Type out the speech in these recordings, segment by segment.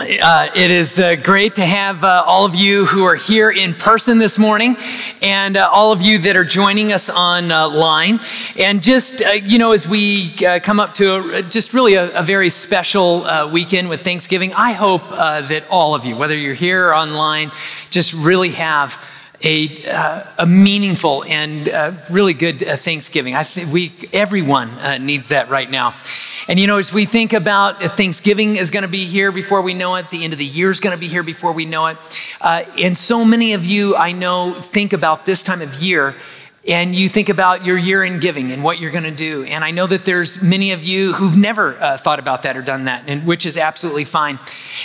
Uh, it is uh, great to have uh, all of you who are here in person this morning and uh, all of you that are joining us online. And just, uh, you know, as we uh, come up to a, just really a, a very special weekend with Thanksgiving, I hope that all of you, whether you're here or online, just really have a, uh, a meaningful and uh, really good uh, Thanksgiving. I think we, everyone uh, needs that right now. And you know, as we think about uh, Thanksgiving is going to be here before we know it, the end of the year is going to be here before we know it. Uh, and so many of you I know think about this time of year and you think about your year in giving and what you're going to do. And I know that there's many of you who've never uh, thought about that or done that, and which is absolutely fine.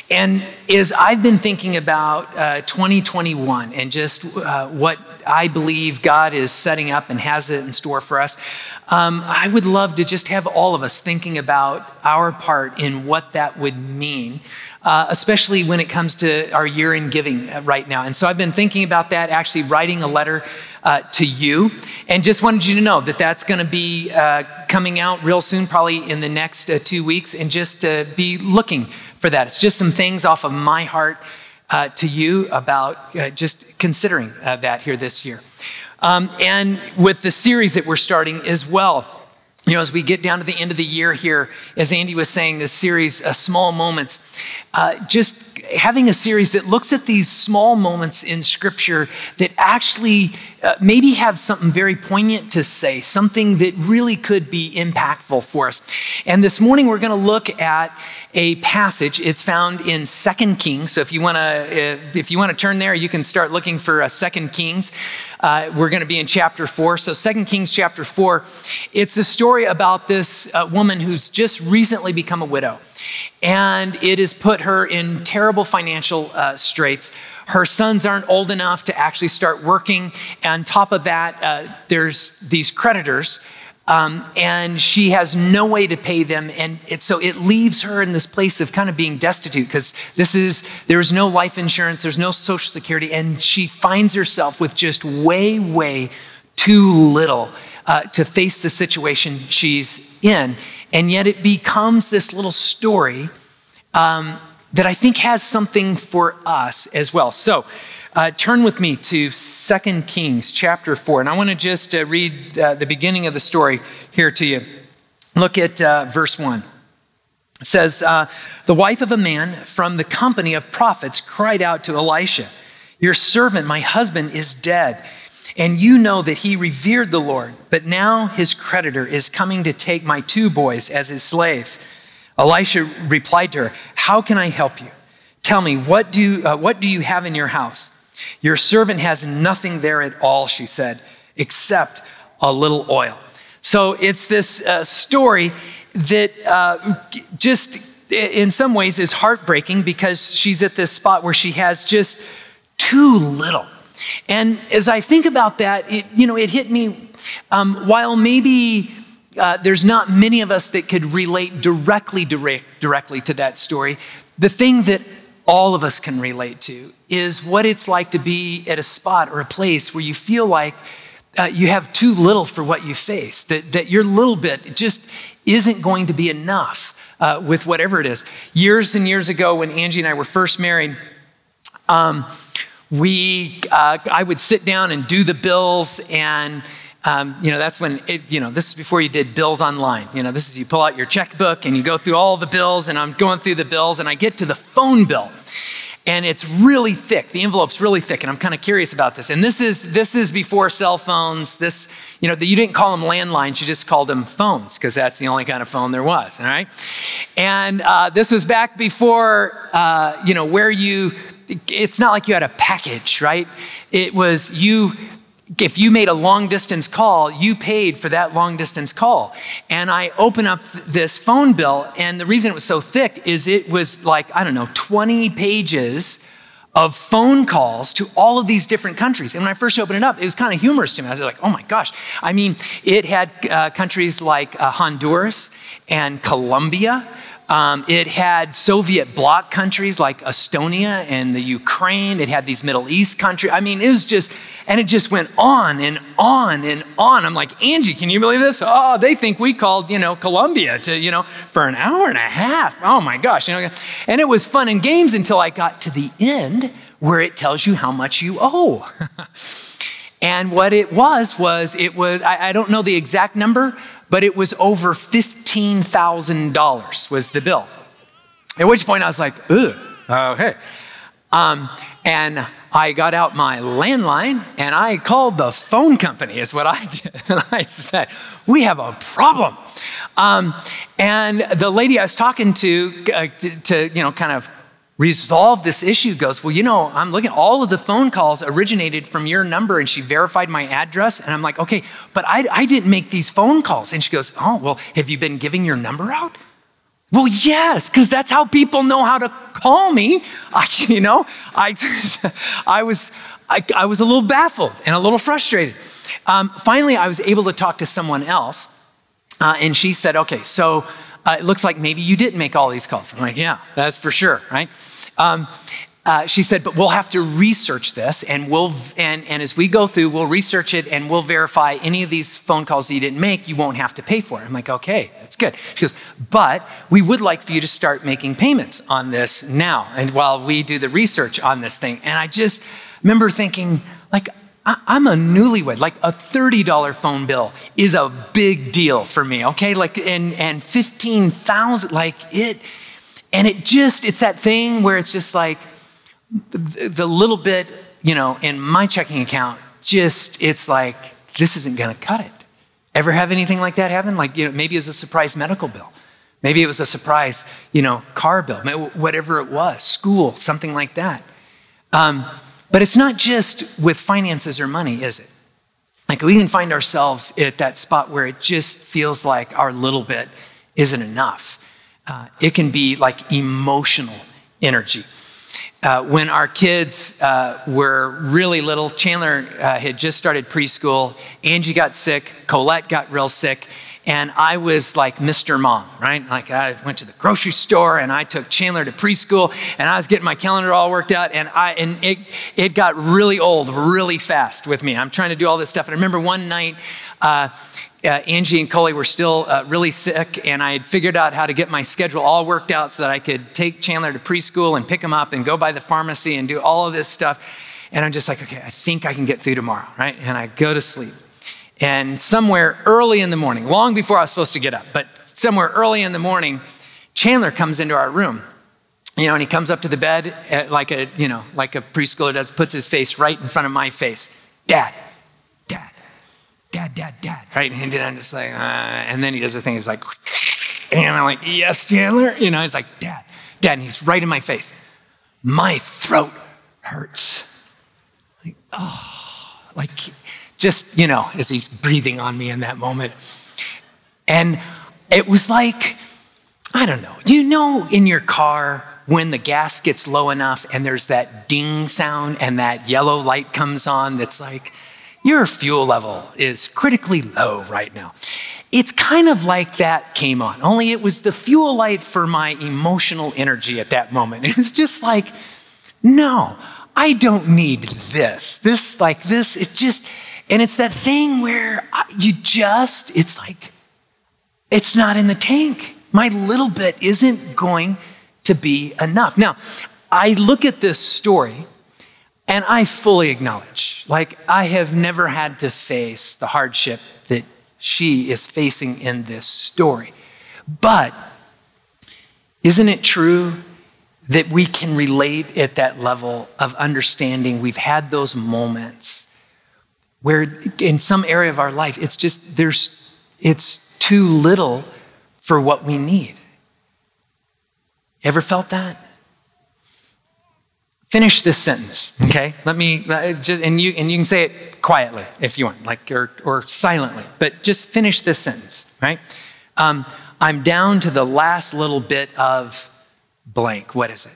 And as I've been thinking about uh, 2021 and just uh, what I believe God is setting up and has it in store for us, um, I would love to just have all of us thinking about our part in what that would mean, uh, especially when it comes to our year in giving uh, right now. And so I've been thinking about that, actually writing a letter uh, to you, and just wanted you to know that that's going to be uh, coming out real soon, probably in the next uh, two weeks, and just be looking for that. It's just some things off of my heart uh, to you about just considering that here this year. Um, and with the series that we're starting as well. You know, as we get down to the end of the year here, as Andy was saying, this series, uh, Small Moments, uh, just having a series that looks at these small moments in Scripture that actually uh, maybe have something very poignant to say, something that really could be impactful for us. And this morning we're going to look at a passage. It's found in Second Kings. So if you want to, if you want to turn there, you can start looking for uh, Second Kings. Uh, we're going to be in chapter four. So Second Kings chapter four, it's a story about this uh, woman who's just recently become a widow, and it has put her in terrible financial uh, straits. Her sons aren't old enough to actually start working. And on top of that, uh, there's these creditors. Um, and she has no way to pay them. And it, so it leaves her in this place of kind of being destitute because this is, there is no life insurance, there's no social security. And she finds herself with just way, way too little uh, to face the situation she's in. And yet it becomes this little story um, that I think has something for us as well. So, uh, turn with me to 2 Kings chapter 4, and I want to just uh, read uh, the beginning of the story here to you. Look at uh, verse 1. It says, uh, The wife of a man from the company of prophets cried out to Elisha, Your servant, my husband, is dead, and you know that he revered the Lord, but now his creditor is coming to take my two boys as his slaves. Elisha replied to her, How can I help you? Tell me, what do, uh, what do you have in your house? Your servant has nothing there at all, she said, except a little oil. So it's this uh, story that uh, just in some ways is heartbreaking because she's at this spot where she has just too little. And as I think about that, it, you know, it hit me um, while maybe uh, there's not many of us that could relate directly, direct, directly to that story. The thing that all of us can relate to is what it's like to be at a spot or a place where you feel like uh, you have too little for what you face, that, that your little bit just isn't going to be enough uh, with whatever it is. Years and years ago, when Angie and I were first married, um, we, uh, I would sit down and do the bills and um, you know, that's when, it, you know, this is before you did bills online. You know, this is you pull out your checkbook and you go through all the bills, and I'm going through the bills, and I get to the phone bill. And it's really thick. The envelope's really thick, and I'm kind of curious about this. And this is this is before cell phones. This, you know, you didn't call them landlines; you just called them phones because that's the only kind of phone there was. All right. And uh, this was back before, uh, you know, where you. It's not like you had a package, right? It was you if you made a long distance call, you paid for that long distance call. And I open up this phone bill, and the reason it was so thick is it was like, I don't know, 20 pages of phone calls to all of these different countries. And when I first opened it up, it was kind of humorous to me. I was like, oh my gosh. I mean, it had uh, countries like uh, Honduras and Colombia Um, it had Soviet bloc countries like Estonia and the Ukraine. It had these Middle East countries. I mean, it was just, and it just went on and on and on. I'm like, Angie, can you believe this? Oh, they think we called, you know, Colombia to, you know, for an hour and a half. Oh my gosh. You know, and it was fun and games until I got to the end where it tells you how much you owe. And what it was, was it was, I, I, don't know the exact number, but it was over $15,000 was the bill. At which point I was like, ugh, okay. Um, and I got out my landline and I called the phone company, is what I did. And I said, We have a problem. Um, and the lady I was talking to, uh, to, you know, kind of resolve this issue goes, Well, you know, I'm looking, all of the phone calls originated from your number, and she verified my address. And I'm like, Okay, but I, I didn't make these phone calls. And she goes, Oh, well, have you been giving your number out? Well, yes, because that's how people know how to call me. I, you know, I, I, was, I, I, was a little baffled and a little frustrated. Um, finally, I was able to talk to someone else, uh, and she said, okay, so uh, it looks like maybe you didn't make all these calls. I'm like, yeah, that's for sure, right? Um, uh, she said, but we'll have to research this, and we'll and, and as we go through, we'll research it and we'll verify any of these phone calls that you didn't make, you won't have to pay for it. I'm like, okay, that's good. She goes, but we would like for you to start making payments on this now, and while we do the research on this thing. And I just remember thinking, like, I'm a newlywed. Like a $30 phone bill is a big deal for me, okay? Like, and, and 15,000, like it, and it just, it's that thing where it's just like the, the little bit, you know, in my checking account, just, it's like, this isn't gonna cut it. Ever have anything like that happen? Like, you know, maybe it was a surprise medical bill. Maybe it was a surprise, you know, car bill, whatever it was, school, something like that. Um, but it's not just with finances or money, is it? Like we can find ourselves at that spot where it just feels like our little bit isn't enough. Uh, it can be like emotional energy. Uh, when our kids uh, were really little, Chandler uh, had just started preschool. Angie got sick. Colette got real sick. And I was like Mr. Mom, right? Like I went to the grocery store and I took Chandler to preschool and I was getting my calendar all worked out and I and it it got really old really fast with me. I'm trying to do all this stuff. And I remember one night uh, uh, Angie and Coley were still uh, really sick, and I had figured out how to get my schedule all worked out so that I could take Chandler to preschool and pick him up and go by the pharmacy and do all of this stuff. And I'm just like, okay, I think I can get through tomorrow, right? And I go to sleep. And somewhere early in the morning, long before I was supposed to get up, but somewhere early in the morning, Chandler comes into our room. You know, and he comes up to the bed like a, you know, like a preschooler does, puts his face right in front of my face. Dad, dad, dad, dad, dad. Right? And I'm just like, uh, and then he does the thing, he's like, and I'm like, yes, Chandler. You know, he's like, dad, dad. And he's right in my face. My throat hurts. Like, oh, like just, you know, as he's breathing on me in that moment. And it was like, I don't know, you know, in your car when the gas gets low enough and there's that ding sound and that yellow light comes on that's like, your fuel level is critically low right now. It's kind of like that came on, only it was the fuel light for my emotional energy at that moment. It was just like, no, I don't need this. This, like this, it just, and it's that thing where you just, it's like, it's not in the tank. My little bit isn't going to be enough. Now, I look at this story and I fully acknowledge, like, I have never had to face the hardship that she is facing in this story. But isn't it true that we can relate at that level of understanding? We've had those moments where in some area of our life, it's just, there's, it's too little for what we need. Ever felt that? Finish this sentence, okay? Let me uh, just, and you, and you can say it quietly if you want, like, or, or silently, but just finish this sentence, right? Um, I'm down to the last little bit of blank. What is it?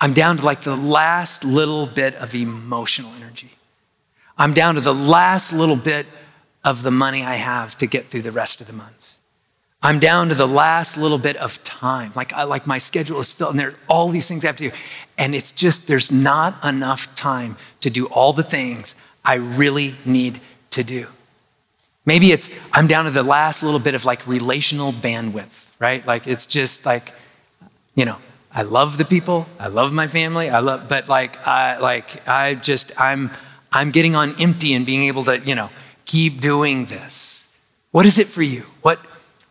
I'm down to like the last little bit of emotional energy. I'm down to the last little bit of the money I have to get through the rest of the month. I'm down to the last little bit of time. Like, I, like my schedule is filled, and there are all these things I have to do. And it's just, there's not enough time to do all the things I really need to do. Maybe it's, I'm down to the last little bit of like relational bandwidth, right? Like, it's just like, you know, I love the people, I love my family, I love, but like, I, like, I just, I'm, I'm getting on empty and being able to, you know, keep doing this. What is it for you? What,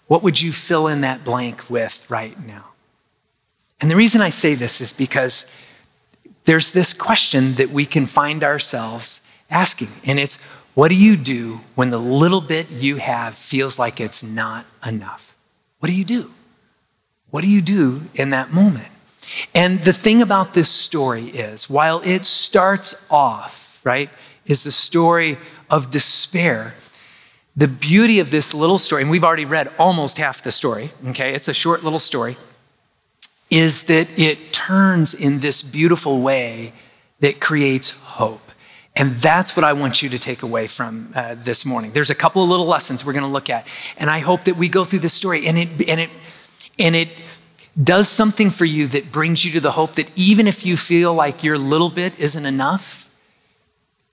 what would you fill in that blank with right now? And the reason I say this is because there's this question that we can find ourselves asking, and it's what do you do when the little bit you have feels like it's not enough? What do you do? What do you do in that moment? And the thing about this story is, while it starts off, right, is the story of despair, the beauty of this little story, and we've already read almost half the story, okay? It's a short little story, is that it turns in this beautiful way that creates hope. And that's what I want you to take away from uh, this morning. There's a couple of little lessons we're going to look at, and I hope that we go through this story and it and it and it does something for you that brings you to the hope that even if you feel like your little bit isn't enough,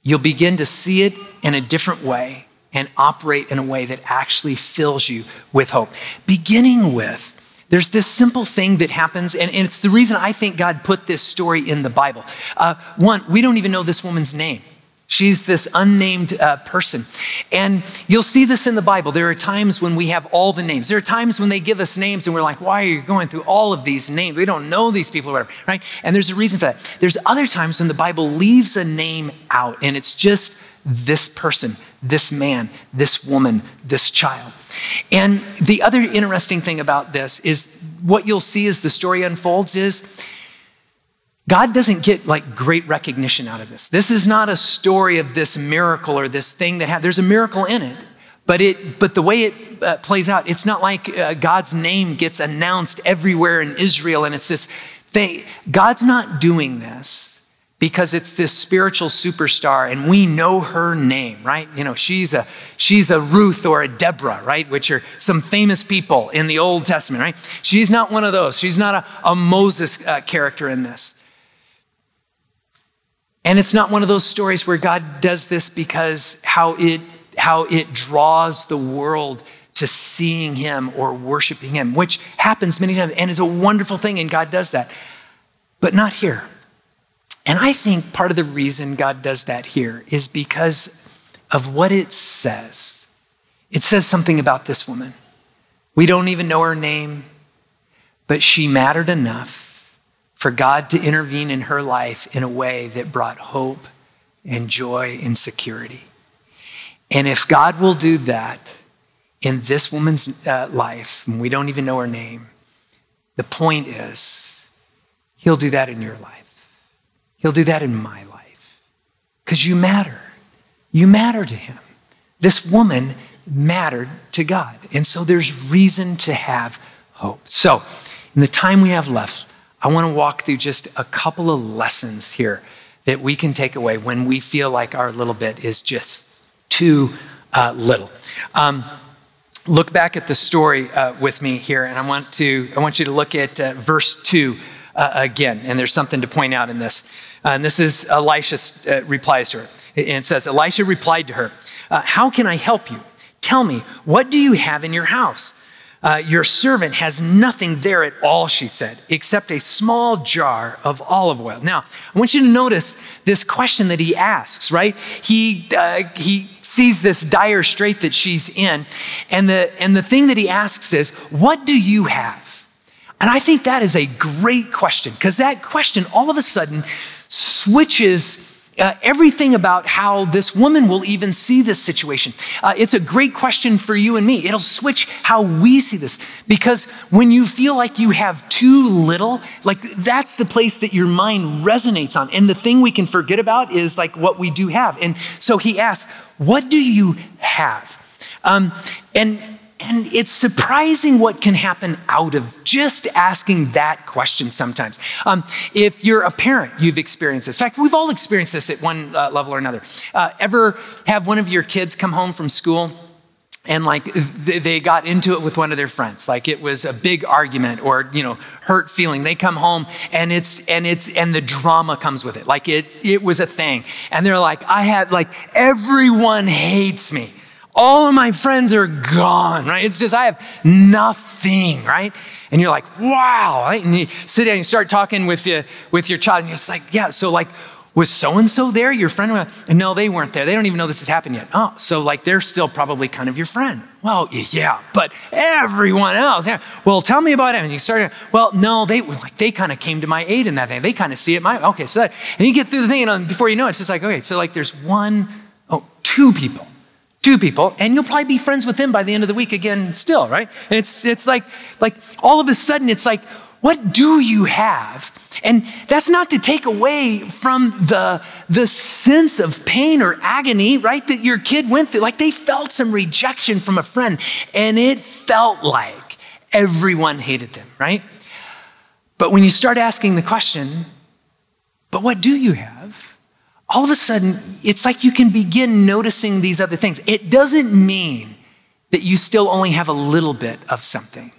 you'll begin to see it in a different way and operate in a way that actually fills you with hope. Beginning with, there's this simple thing that happens, and, and it's the reason I think God put this story in the Bible. Uh, one, we don't even know this woman's name. She's this unnamed uh, person. And you'll see this in the Bible. There are times when we have all the names. There are times when they give us names and we're like, why are you going through all of these names? We don't know these people or whatever, right? And there's a reason for that. There's other times when the Bible leaves a name out and it's just this person, this man, this woman, this child. And the other interesting thing about this is what you'll see as the story unfolds is God doesn't get like great recognition out of this. This is not a story of this miracle or this thing that ha- there's a miracle in it. But it, but the way it uh, plays out, it's not like uh, God's name gets announced everywhere in Israel, and it's this thing. God's not doing this because it's this spiritual superstar and we know her name, right? You know, she's a she's a Ruth or a Deborah, right? Which are some famous people in the Old Testament, right? She's not one of those. She's not a, a Moses uh, character in this. And it's not one of those stories where God does this because how it how it draws the world to seeing him or worshiping him, which happens many times and is a wonderful thing and God does that. But not here. And I think part of the reason God does that here is because of what it says. It says something about this woman. We don't even know her name, but she mattered enough for God to intervene in her life in a way that brought hope and joy and security. And if God will do that in this woman's uh, life, and we don't even know her name, the point is, He'll do that in your life. He'll do that in my life because you matter. You matter to Him. This woman mattered to God. And so there's reason to have hope. So, in the time we have left, I want to walk through just a couple of lessons here that we can take away when we feel like our little bit is just too uh, little. Um, look back at the story uh, with me here, and I want to I want you to look at uh, verse two uh, again. And there's something to point out in this. Uh, and this is Elisha uh, replies to her. And it says, Elisha replied to her, How can I help you? Tell me, what do you have in your house? Uh, your servant has nothing there at all, she said, except a small jar of olive oil. Now, I want you to notice this question that he asks, right? He, uh, he sees this dire strait that she's in. And the, and the thing that he asks is, What do you have? And I think that is a great question because that question all of a sudden switches uh, everything about how this woman will even see this situation. Uh, it's a great question for you and me. It'll switch how we see this because when you feel like you have too little, like that's the place that your mind resonates on. And the thing we can forget about is like what we do have. And so he asks, What do you have? Um, and and it's surprising what can happen out of just asking that question sometimes. Um, if you're a parent, you've experienced this. In fact, we've all experienced this at one uh, level or another. Uh, ever have one of your kids come home from school and like they got into it with one of their friends like it was a big argument or you know hurt feeling they come home and it's and it's and the drama comes with it like it it was a thing and they're like i had like everyone hates me all of my friends are gone right it's just i have nothing right and you're like wow right? and you sit down and you start talking with you with your child and you're just like yeah so like was so and so there, your friend? And no, they weren't there. They don't even know this has happened yet. Oh, so like they're still probably kind of your friend. Well, yeah, but everyone else. Yeah. Well, tell me about it. And you start, well, no, they like they kind of came to my aid in that thing. They kind of see it my okay. So that, and you get through the thing, and um, before you know it, it's just like okay. So like there's one, oh, two people, two people, and you'll probably be friends with them by the end of the week again, still, right? And it's it's like like all of a sudden it's like what do you have? And that's not to take away from the, the sense of pain or agony, right, that your kid went through. Like they felt some rejection from a friend, and it felt like everyone hated them, right? But when you start asking the question, but what do you have? All of a sudden, it's like you can begin noticing these other things. It doesn't mean that you still only have a little bit of something.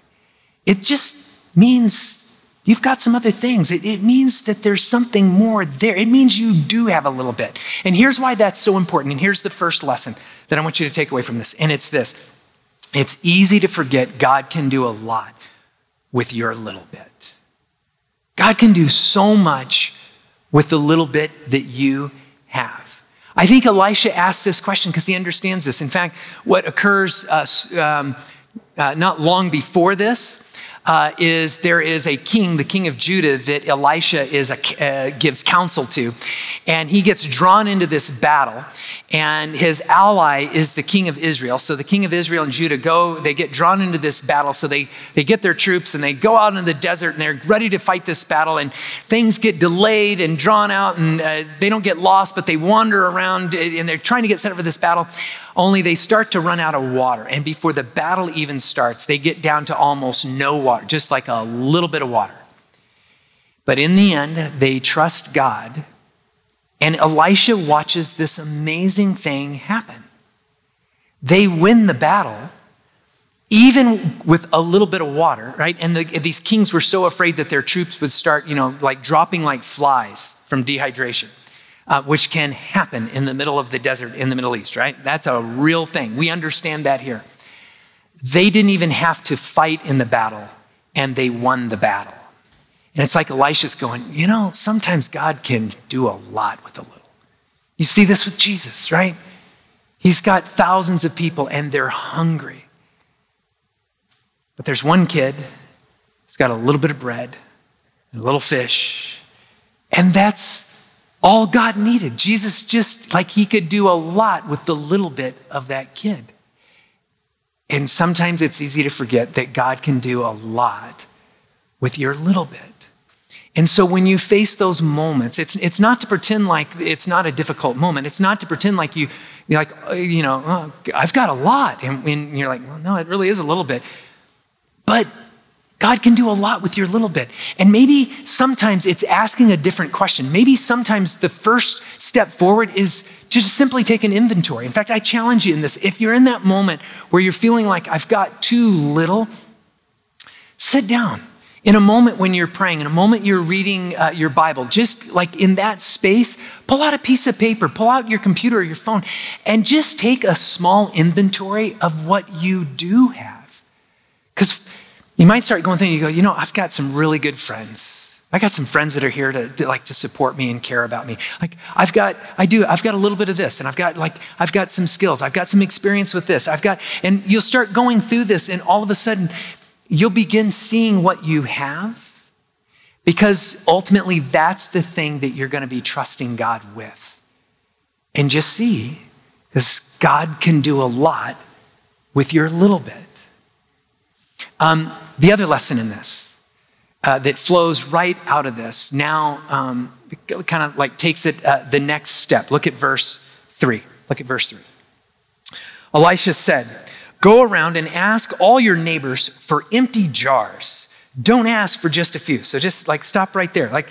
It just means you've got some other things. It, it, means that there's something more there. It means you do have a little bit. And here's why that's so important. And here's the first lesson that I want you to take away from this. And it's this it's easy to forget God can do a lot with your little bit. God can do so much with the little bit that you have. I think Elisha asked this question because he understands this. In fact, what occurs uh, um, uh, not long before this uh, is there is a king, the king of Judah, that Elisha is a, uh, gives counsel to. And he gets drawn into this battle. And his ally is the king of Israel. So the king of Israel and Judah go, they get drawn into this battle. So they, they get their troops and they go out in the desert and they're ready to fight this battle. And things get delayed and drawn out. And uh, they don't get lost, but they wander around and they're trying to get set up for this battle. Only they start to run out of water. And before the battle even starts, they get down to almost no water, just like a little bit of water. But in the end, they trust God. And Elisha watches this amazing thing happen. They win the battle, even with a little bit of water, right? And the, these kings were so afraid that their troops would start, you know, like dropping like flies from dehydration uh, which can happen in the middle of the desert in the Middle East, right? That's a real thing. We understand that here. They didn't even have to fight in the battle, and they won the battle. And it's like Elisha's going, you know, sometimes God can do a lot with a little. You see this with Jesus, right? He's got thousands of people and they're hungry. But there's one kid who's got a little bit of bread and a little fish, and that's all God needed. Jesus just like he could do a lot with the little bit of that kid. And sometimes it's easy to forget that God can do a lot with your little bit. And so when you face those moments, it's, it's not to pretend like it's not a difficult moment. It's not to pretend like you, you're like, uh, you know, oh, I've got a lot. And, and you're like, well, no, it really is a little bit. But God can do a lot with your little bit. And maybe sometimes it's asking a different question. Maybe sometimes the first step forward is to just simply take an inventory. In fact, I challenge you in this. If you're in that moment where you're feeling like I've got too little, sit down. In a moment when you're praying, in a moment you're reading uh, your Bible, just like in that space, pull out a piece of paper, pull out your computer or your phone, and just take a small inventory of what you do have. You might start going thinking, you go, you know, I've got some really good friends. I got some friends that are here to, to, like to support me and care about me. Like I've got, I do, I've got a little bit of this, and I've got like, I've got some skills, I've got some experience with this, I've got, and you'll start going through this, and all of a sudden, you'll begin seeing what you have, because ultimately that's the thing that you're going to be trusting God with, and just see, because God can do a lot with your little bit. Um, the other lesson in this uh, that flows right out of this now um, kind of like takes it uh, the next step. Look at verse three. Look at verse three. Elisha said, Go around and ask all your neighbors for empty jars. Don't ask for just a few. So just like stop right there. Like,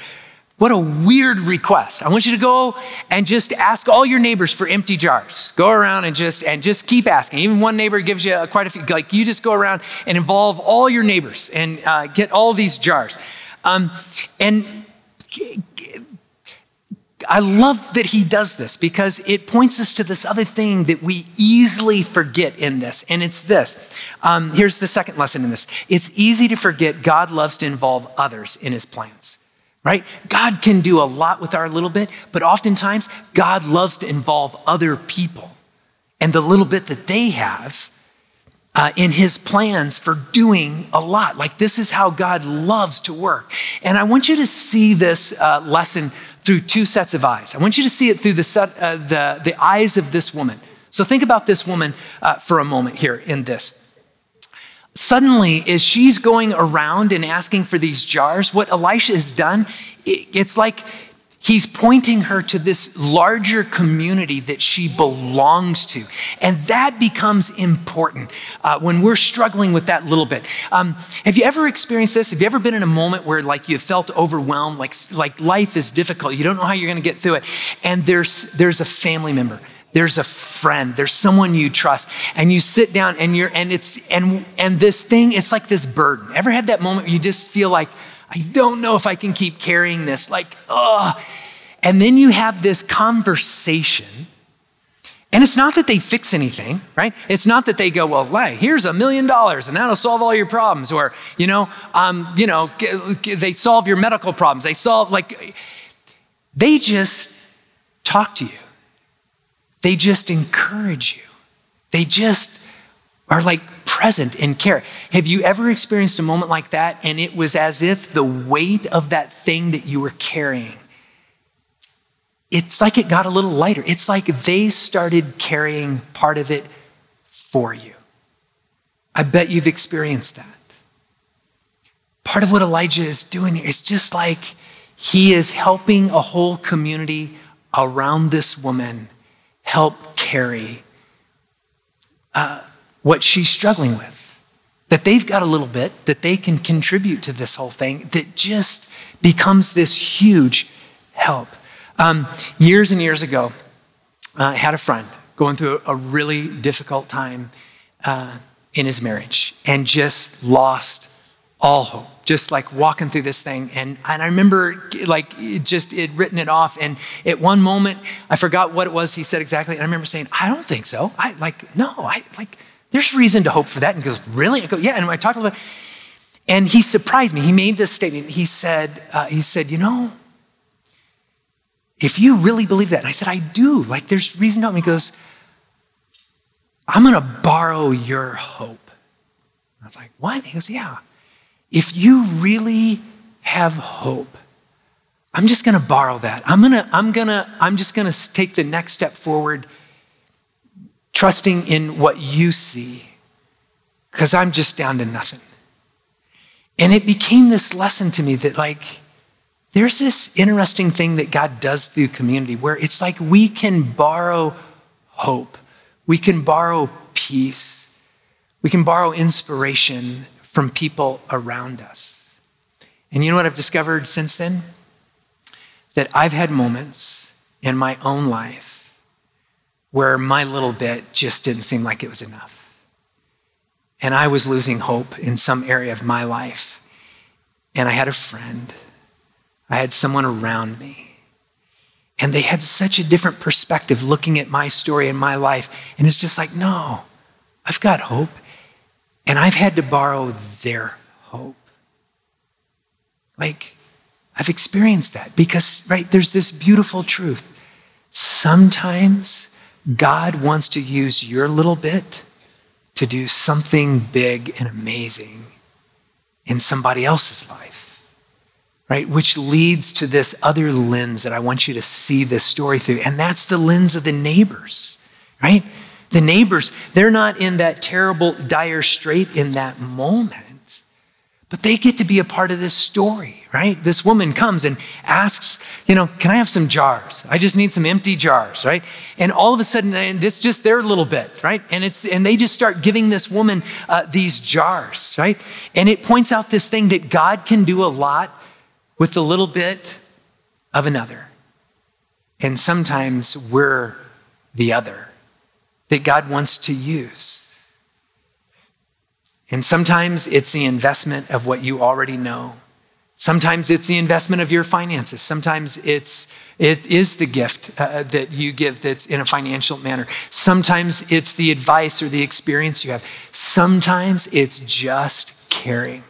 What a weird request. I want you to go and just ask all your neighbors for empty jars. Go around and just and just keep asking. Even one neighbor gives you quite a few. Like you just go around and involve all your neighbors and uh, get all these jars. Um, and I love that he does this because it points us to this other thing that we easily forget in this, and it's this. Um, here's the second lesson in this it's easy to forget God loves to involve others in his plans right? God can do a lot with our little bit, but oftentimes God loves to involve other people and the little bit that they have uh, in his plans for doing a lot. Like this is how God loves to work. And I want you to see this uh, lesson through two sets of eyes. I want you to see it through the, set, uh, the, the eyes of this woman. So think about this woman uh, for a moment here in this. Suddenly, as she's going around and asking for these jars, what Elisha has done, it's like he's pointing her to this larger community that she belongs to. And that becomes important uh, when we're struggling with that little bit. Um, have you ever experienced this? Have you ever been in a moment where like you felt overwhelmed, like, like life is difficult, you don't know how you're going to get through it, and there's, there's a family member there's a friend there's someone you trust and you sit down and you're and it's and and this thing it's like this burden. Ever had that moment where you just feel like i don't know if i can keep carrying this like oh and then you have this conversation and it's not that they fix anything right? It's not that they go well hey, here's a million dollars and that'll solve all your problems or you know um, you know they solve your medical problems they solve like they just talk to you they just encourage you. They just are like present and care. Have you ever experienced a moment like that and it was as if the weight of that thing that you were carrying it's like it got a little lighter. It's like they started carrying part of it for you. I bet you've experienced that. Part of what Elijah is doing is just like he is helping a whole community around this woman help carry uh, what she's struggling with. That they've got a little bit that they can contribute to this whole thing that just becomes this huge help. Um, years and years ago, uh, I had a friend going through a really difficult time uh, in his marriage and just lost all hope just like walking through this thing and, and i remember like it just it written it off and at one moment i forgot what it was he said exactly and i remember saying i don't think so. I like no i like there's reason to hope for that. And he goes really? I go yeah. And i talked about it and he surprised me. He made this statement. He said uh, he said you know if you really believe that and i said i do. Like there's reason to hope and he goes i'm to borrow your hope. I was like what? He goes yeah if you really have hope, I'm just going to borrow that. I'm going to I'm going to I'm just going to take the next step forward trusting in what you see cuz I'm just down to nothing. And it became this lesson to me that like there's this interesting thing that God does through community where it's like we can borrow hope. We can borrow peace. We can borrow inspiration from people around us. And you know what I've discovered since then? That I've had moments in my own life where my little bit just didn't seem like it was enough. And I was losing hope in some area of my life. And I had a friend, I had someone around me. And they had such a different perspective looking at my story and my life. And it's just like, no, I've got hope. And I've had to borrow their hope. Like, I've experienced that because, right, there's this beautiful truth. Sometimes God wants to use your little bit to do something big and amazing in somebody else's life, right? Which leads to this other lens that I want you to see this story through. And that's the lens of the neighbors, right? The neighbors, they're not in that terrible, dire strait in that moment, but they get to be a part of this story, right? This woman comes and asks, you know, can I have some jars? I just need some empty jars, right? And all of a sudden, and it's just their little bit, right? And it's and they just start giving this woman uh, these jars, right? And it points out this thing that God can do a lot with the little bit of another. And sometimes we're the other that God wants to use. And sometimes it's the investment of what you already know. Sometimes it's the investment of your finances. Sometimes it's it is the gift uh, that you give that's in a financial manner. Sometimes it's the advice or the experience you have. Sometimes it's just caring.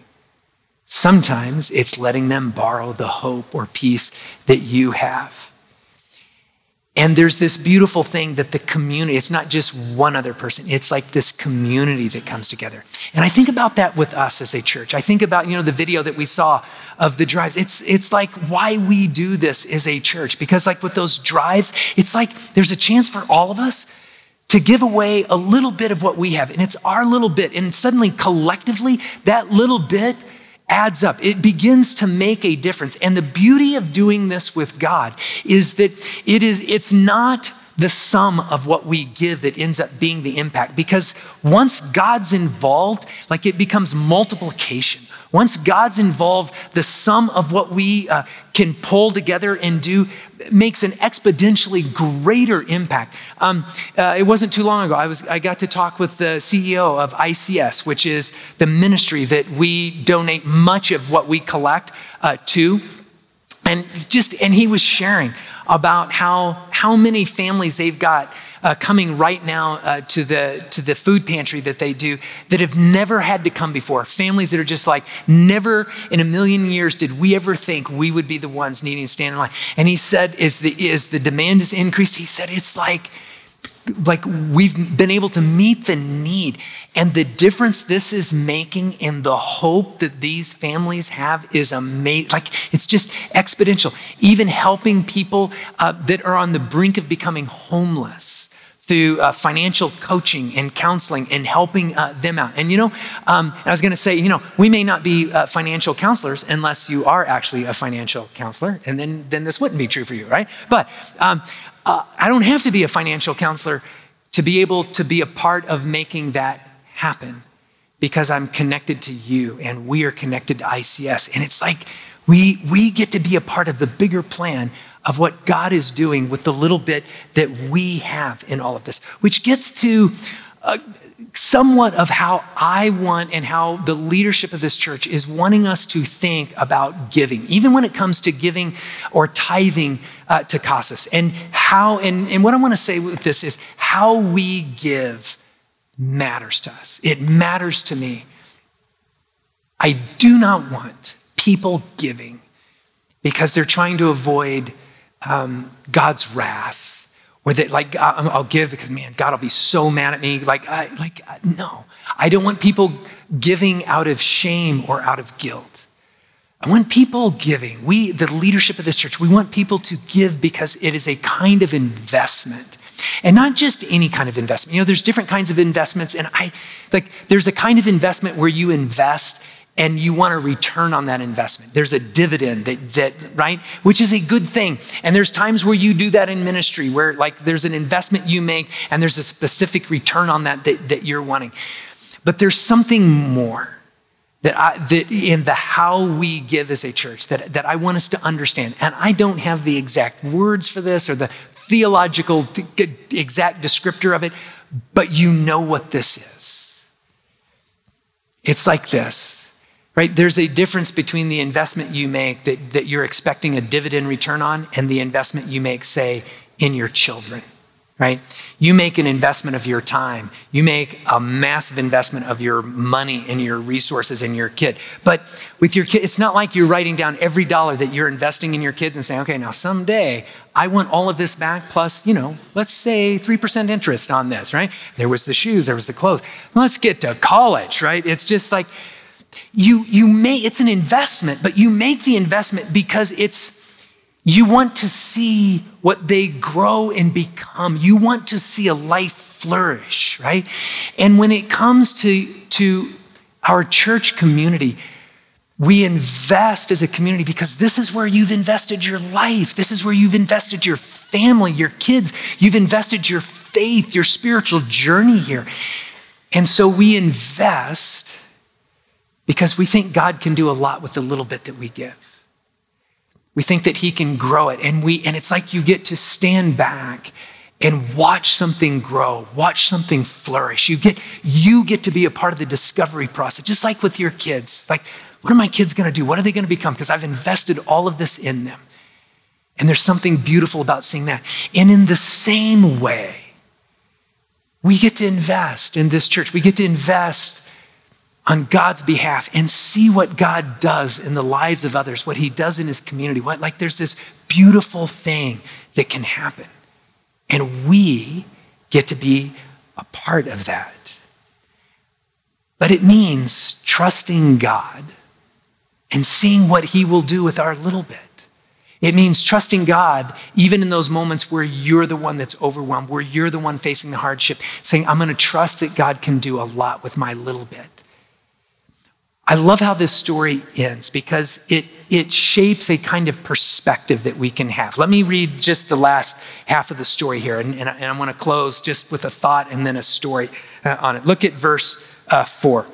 Sometimes it's letting them borrow the hope or peace that you have. And there's this beautiful thing that the community, it's not just one other person, it's like this community that comes together. And I think about that with us as a church. I think about, you know, the video that we saw of the drives. It's, it's like why we do this as a church. Because, like with those drives, it's like there's a chance for all of us to give away a little bit of what we have. And it's our little bit. And suddenly, collectively, that little bit adds up. It begins to make a difference. And the beauty of doing this with God is that it is, it's not the sum of what we give that ends up being the impact. Because once God's involved, like it becomes multiplication. Once God's involved, the sum of what we uh, can pull together and do makes an exponentially greater impact. Um, uh, it wasn't too long ago, I, was, I got to talk with the CEO of ICS, which is the ministry that we donate much of what we collect uh, to and just and he was sharing about how how many families they've got uh, coming right now uh, to the to the food pantry that they do that have never had to come before. Families that are just like never in a million years did we ever think we would be the ones needing to stand in line. And he said as the is the demand is increased he said it's like like we've been able to meet the need. And the difference this is making in the hope that these families have is amazing like it's just exponential. Even helping people uh, that are on the brink of becoming homeless through uh, financial coaching and counseling and helping uh, them out. And you know, um, I was going to say, you know, we may not be uh, financial counselors unless you are actually a financial counselor, and then then this wouldn't be true for you, right? But um, uh, I don't have to be a financial counselor to be able to be a part of making that happen because I'm connected to you and we are connected to ICS. And it's like we, we get to be a part of the bigger plan of what God is doing with the little bit that we have in all of this, which gets to uh, somewhat of how I want and how the leadership of this church is wanting us to think about giving, even when it comes to giving or tithing uh, to Casas. And how, and, and what I want to say with this is how we give matters to us. It matters to me. I do not want people giving because they're trying to avoid um, God's wrath or that like I'll give because man, God will be so mad at me. Like, I, like no, I don't want people giving out of shame or out of guilt. I want people giving. We, the leadership of this church, we want people to give because it is a kind of investment. And not just any kind of investment. You know, there's different kinds of investments. And I like there's a kind of investment where you invest and you want a return on that investment. There's a dividend that, that, right? Which is a good thing. And there's times where you do that in ministry where like there's an investment you make and there's a specific return on that that, that you're wanting. But there's something more that, I, that in the how we give as a church that, that I want us to understand. And I don't have the exact words for this or the theological exact descriptor of it, but you know what this is. It's like this right? There's a difference between the investment you make that, that you're expecting a dividend return on and the investment you make, say, in your children, right? You make an investment of your time. You make a massive investment of your money and your resources in your kid. But with your kid, it's not like you're writing down every dollar that you're investing in your kids and saying, okay, now someday I want all of this back plus, you know, let's say 3% interest on this, right? There was the shoes, there was the clothes. Let's get to college, right? It's just like, you, you may, it's an investment, but you make the investment because it's, you want to see what they grow and become. You want to see a life flourish, right? And when it comes to, to our church community, we invest as a community because this is where you've invested your life. This is where you've invested your family, your kids. You've invested your faith, your spiritual journey here. And so we invest because we think God can do a lot with the little bit that we give. We think that he can grow it. And we and it's like you get to stand back and watch something grow, watch something flourish. You get you get to be a part of the discovery process, just like with your kids. Like, what are my kids going to do? What are they going to become? Because I've invested all of this in them. And there's something beautiful about seeing that. And in the same way, we get to invest in this church. We get to invest on God's behalf and see what God does in the lives of others, what he does in his community. What like there's this beautiful thing that can happen. And we get to be a part of that. But it means trusting God and seeing what he will do with our little bit. It means trusting God even in those moments where you're the one that's overwhelmed, where you're the one facing the hardship, saying, I'm going to trust that God can do a lot with my little bit. I love how this story ends because it, it shapes a kind of perspective that we can have. Let me read just the last half of the story here, and, and, I, and I want to close just with a thought and then a story uh, on it. Look at verse uh, 4.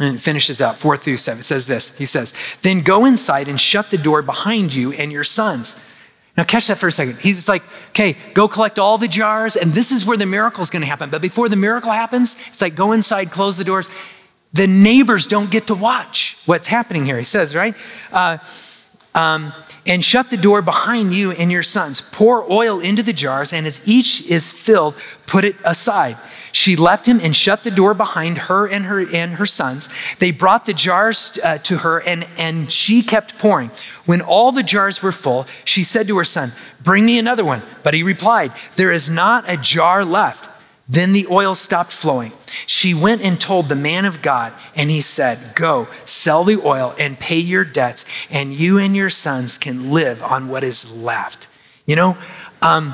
And it finishes out four through seven. It says this He says, Then go inside and shut the door behind you and your sons. Now, catch that for a second. He's like, okay, go collect all the jars, and this is where the miracle is going to happen. But before the miracle happens, it's like, go inside, close the doors. The neighbors don't get to watch what's happening here, he says, right? Uh, um, and shut the door behind you and your sons. Pour oil into the jars, and as each is filled, put it aside. She left him and shut the door behind her and her and her sons. They brought the jars uh, to her, and, and she kept pouring. When all the jars were full, she said to her son, Bring me another one. But he replied, There is not a jar left. Then the oil stopped flowing. She went and told the man of God, and he said, Go, sell the oil and pay your debts, and you and your sons can live on what is left. You know, um,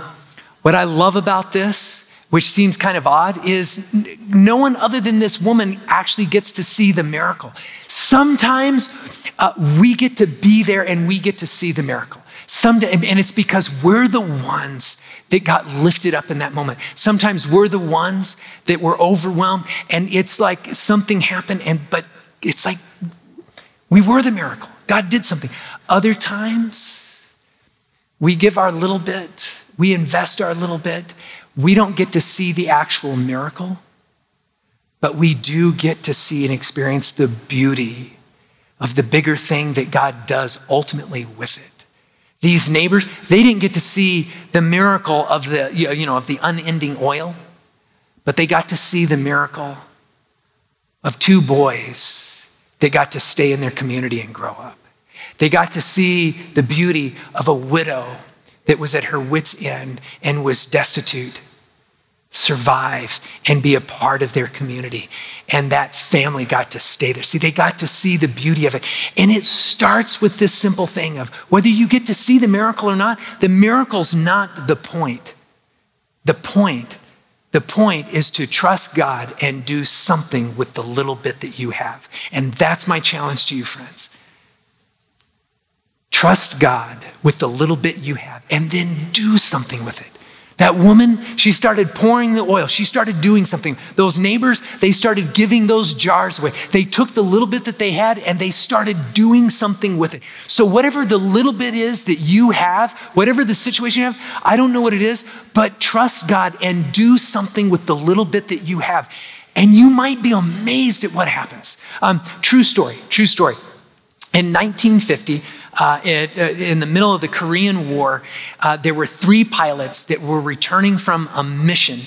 what I love about this, which seems kind of odd, is no one other than this woman actually gets to see the miracle. Sometimes uh, we get to be there and we get to see the miracle. Someday, and it's because we're the ones that got lifted up in that moment. Sometimes we're the ones that were overwhelmed, and it's like something happened, and but it's like we were the miracle. God did something. Other times, we give our little bit, we invest our little bit. We don't get to see the actual miracle, but we do get to see and experience the beauty of the bigger thing that God does ultimately with it. These neighbors, they didn't get to see the miracle of the, you know, of the unending oil, but they got to see the miracle of two boys that got to stay in their community and grow up. They got to see the beauty of a widow that was at her wits' end and was destitute survive and be a part of their community. And that family got to stay there. See, they got to see the beauty of it. And it starts with this simple thing of whether you get to see the miracle or not, the miracle's not the point. The point, the point is to trust God and do something with the little bit that you have. And that's my challenge to you, friends. Trust God with the little bit you have and then do something with it. That woman, she started pouring the oil. She started doing something. Those neighbors, they started giving those jars away. They took the little bit that they had and they started doing something with it. So, whatever the little bit is that you have, whatever the situation you have, I don't know what it is, but trust God and do something with the little bit that you have. And you might be amazed at what happens. Um, true story, true story. In 1950, uh, it, uh, in the middle of the Korean War, uh, there were three pilots that were returning from a mission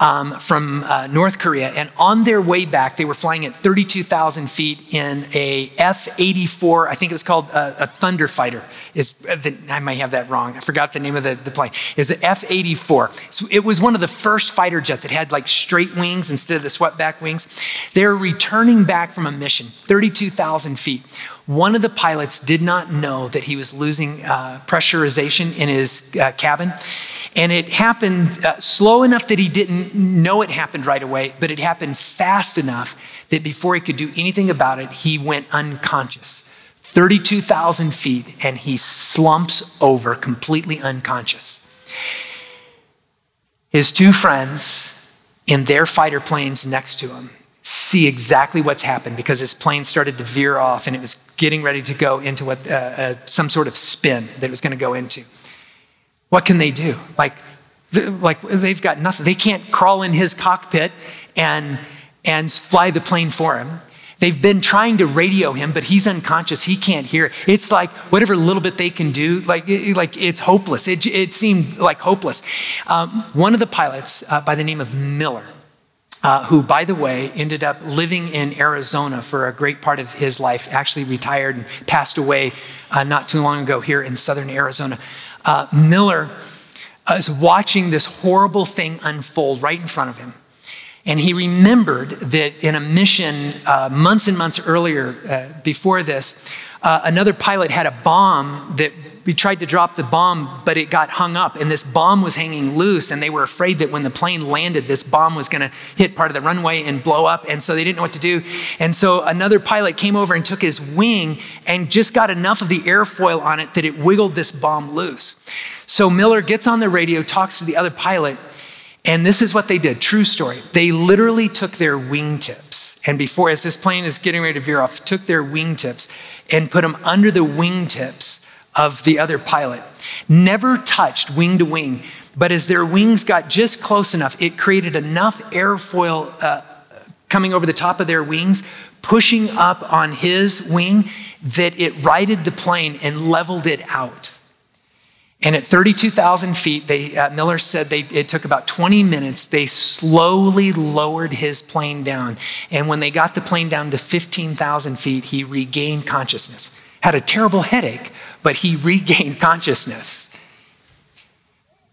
um, from uh, North Korea. And on their way back, they were flying at 32,000 feet in a F 84, I think it was called a, uh, a Thunder Fighter. Is, uh, the, I might have that wrong. I forgot the name of the, the plane. Is an F 84. So it was one of the first fighter jets. It had like straight wings instead of the swept back wings. They were returning back from a mission, 32,000 feet. One of the pilots did not know that he was losing uh, pressurization in his uh, cabin. And it happened uh, slow enough that he didn't know it happened right away, but it happened fast enough that before he could do anything about it, he went unconscious. 32,000 feet, and he slumps over completely unconscious. His two friends in their fighter planes next to him see exactly what's happened because his plane started to veer off and it was getting ready to go into what, uh, uh, some sort of spin that it was going to go into. What can they do? Like, like they've got nothing. They can't crawl in his cockpit and, and fly the plane for him. They've been trying to radio him, but he's unconscious. He can't hear. It's like whatever little bit they can do, like, like it's hopeless. It, it seemed like hopeless. Um, one of the pilots uh, by the name of Miller, uh, who, by the way, ended up living in Arizona for a great part of his life, actually retired and passed away uh, not too long ago here in southern Arizona. Uh, Miller is watching this horrible thing unfold right in front of him. And he remembered that in a mission uh, months and months earlier, uh, before this, uh, another pilot had a bomb that we tried to drop the bomb, but it got hung up, and this bomb was hanging loose, and they were afraid that when the plane landed, this bomb was going to hit part of the runway and blow up, and so they didn't know what to do. And so another pilot came over and took his wing and just got enough of the airfoil on it that it wiggled this bomb loose. So Miller gets on the radio, talks to the other pilot, and this is what they did true story. They literally took their wingtips, and before, as this plane is getting ready to veer off, took their wingtips and put them under the wingtips of the other pilot. Never touched wing to wing, but as their wings got just close enough, it created enough airfoil uh, coming over the top of their wings, pushing up on his wing, that it righted the plane and leveled it out. And at 32,000 feet, they, uh, Miller said they, it took about 20 minutes. They slowly lowered his plane down. And when they got the plane down to 15,000 feet, he regained consciousness. Had a terrible headache, but he regained consciousness.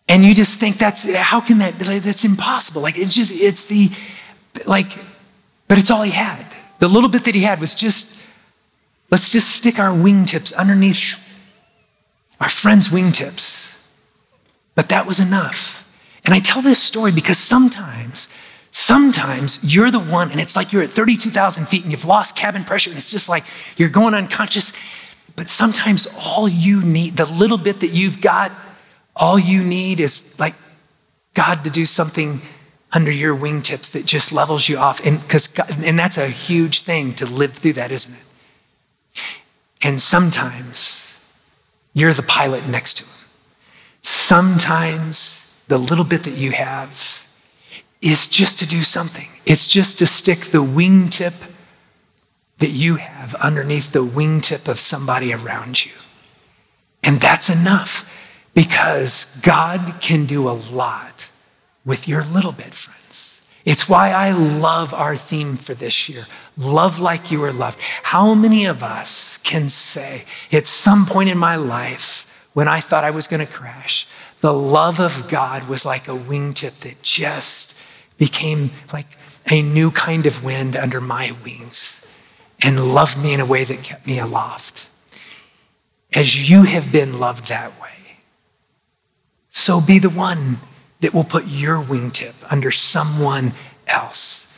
And you just think that's, how can that, that's impossible. Like, it's just, it's the, like, but it's all he had. The little bit that he had was just, let's just stick our wingtips underneath our friend's wingtips. But that was enough. And I tell this story because sometimes, sometimes you're the one, and it's like you're at 32,000 feet and you've lost cabin pressure, and it's just like you're going unconscious. But sometimes all you need, the little bit that you've got, all you need is like God to do something under your wingtips that just levels you off. And, cause and that's a huge thing to live through that, isn't it? And sometimes, you're the pilot next to him. Sometimes the little bit that you have is just to do something. It's just to stick the wingtip that you have underneath the wingtip of somebody around you. And that's enough because God can do a lot with your little bit, friends. It's why I love our theme for this year love like you are loved. How many of us can say at some point in my life when I thought I was going to crash, the love of God was like a wingtip that just became like a new kind of wind under my wings and loved me in a way that kept me aloft. As you have been loved that way, so be the one that will put your wingtip under someone else.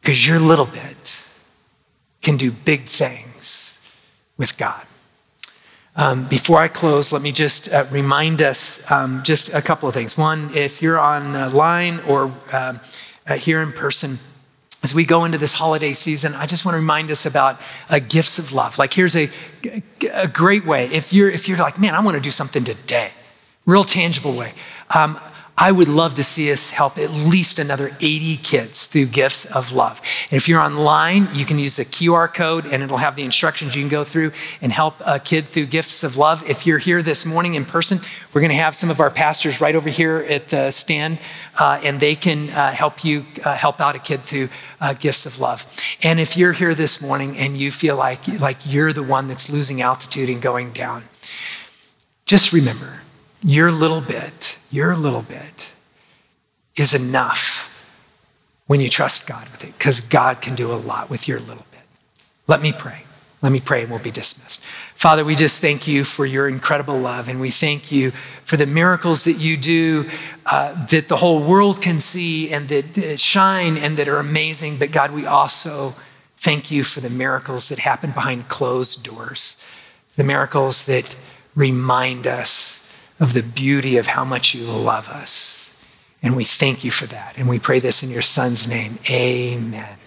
Because your little bit can do big things with God. Um, before I close, let me just uh, remind us um, just a couple of things. One, if you're online or uh, uh, here in person, as we go into this holiday season, I just want to remind us about uh, gifts of love. Like, here's a, a great way. If you're, if you're like, man, I want to do something today, real tangible way. Um, I would love to see us help at least another 80 kids through gifts of love. And if you're online, you can use the QR code and it'll have the instructions you can go through and help a kid through gifts of love. If you're here this morning in person, we're going to have some of our pastors right over here at the stand, uh, and they can uh, help you uh, help out a kid through uh, gifts of love. And if you're here this morning and you feel like, like you're the one that's losing altitude and going down, just remember your little bit, your little bit is enough when you trust God with it, because God can do a lot with your little bit. Let me pray. Let me pray and we'll be dismissed. Father, we just thank you for your incredible love and we thank you for the miracles that you do uh, that the whole world can see and that shine and that are amazing. But God, we also thank you for the miracles that happen behind closed doors, the miracles that remind us of the beauty of how much you love us. And we thank you for that. And we pray this in your son's name. Amen.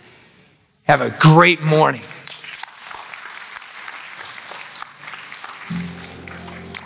Have a great morning.